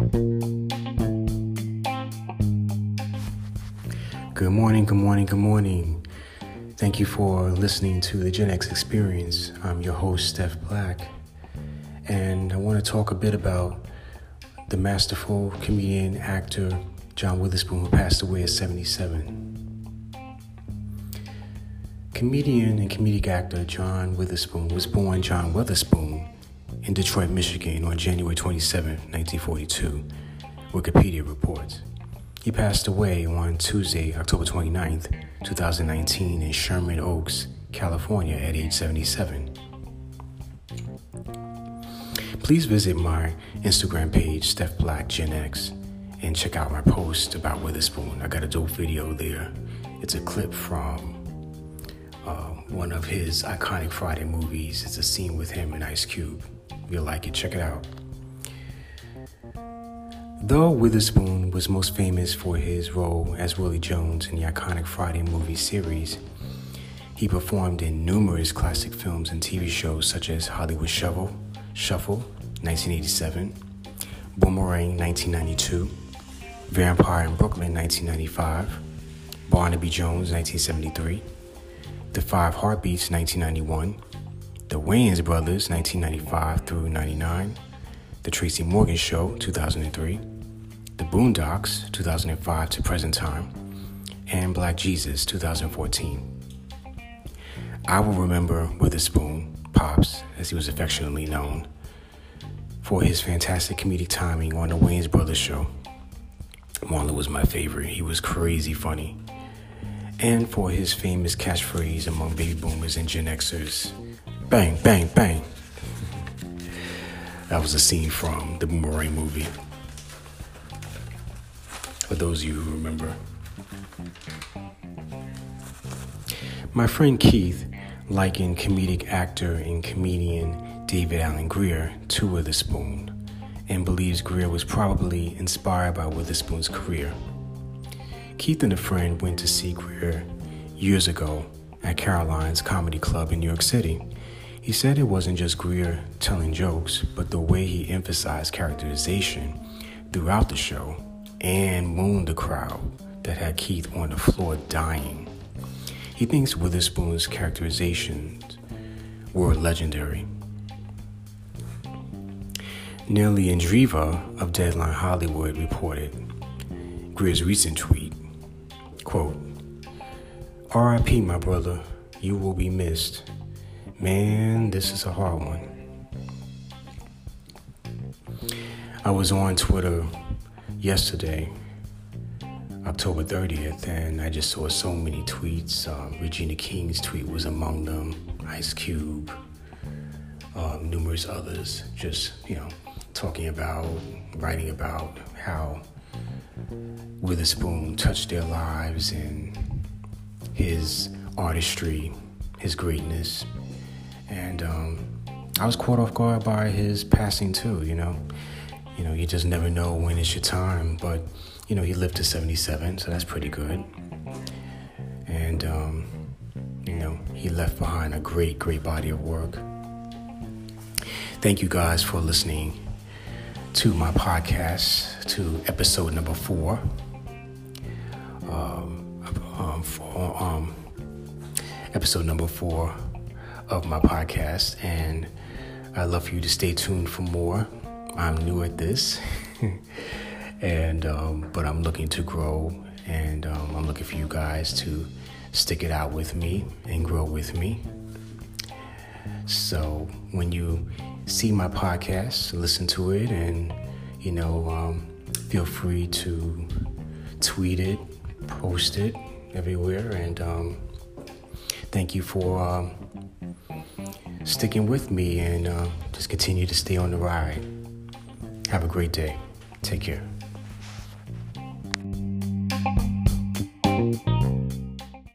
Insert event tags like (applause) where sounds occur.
Good morning, good morning, good morning. Thank you for listening to the Gen X Experience. I'm your host, Steph Black, and I want to talk a bit about the masterful comedian, actor, John Witherspoon, who passed away at 77. Comedian and comedic actor John Witherspoon was born John Witherspoon in Detroit, Michigan on January 27, 1942, Wikipedia reports. He passed away on Tuesday, October 29th, 2019, in Sherman Oaks, California, at age 77. Please visit my Instagram page, Steph Black Gen X, and check out my post about Witherspoon. I got a dope video there. It's a clip from uh, one of his iconic Friday movies. It's a scene with him and Ice Cube. If you like it, check it out. Though Witherspoon was most famous for his role as Willie Jones in the iconic Friday movie series, he performed in numerous classic films and TV shows such as Hollywood Shuffle, Shuffle, 1987, Boomerang, 1992, Vampire in Brooklyn, 1995, Barnaby Jones, 1973, The Five Heartbeats, 1991, The Wayans Brothers, 1995 through 99, The Tracy Morgan Show, 2003, The Boondocks, 2005 to present time, and Black Jesus, 2014. I will remember Witherspoon, Pops, as he was affectionately known, for his fantastic comedic timing on The Wayans Brothers Show. Marlon was my favorite. He was crazy funny. And for his famous catchphrase among baby boomers and Gen Xers bang, bang, bang. That was a scene from the Boomerang movie. For those of you who remember. My friend Keith likened comedic actor and comedian David Alan Grier to Witherspoon and believes Grier was probably inspired by Witherspoon's career. Keith and a friend went to see Grier years ago at Caroline's Comedy Club in New York City. He said it wasn't just Grier telling jokes, but the way he emphasized characterization throughout the show and mooned the crowd that had Keith on the floor dying. He thinks Witherspoon's characterizations were legendary. Nellie Andreeva of Deadline Hollywood reported Grier's recent tweet, quote, RIP, my brother, you will be missed. Man, this is a hard one. I was on Twitter yesterday, October 30th, and I just saw so many tweets. Um, Regina King's tweet was among them, Ice Cube, um, numerous others, just, you know, talking about, writing about how Witherspoon touched their lives and his artistry, his greatness. And um, I was caught off guard by his passing too, you know. You know, you just never know when it's your time, but you know, he lived to 77, so that's pretty good. And um, you know, he left behind a great, great body of work. Thank you guys for listening to my podcast, to episode number four. Um, um, for, um, episode number four of my podcast, and I'd love for you to stay tuned for more. I'm new at this, (laughs) and um, but I'm looking to grow, and um, I'm looking for you guys to stick it out with me and grow with me. So when you see my podcast, listen to it, and you know, um, feel free to tweet it, post it everywhere, and um, thank you for um, sticking with me and uh, just continue to stay on the ride. Have a great day. Take care.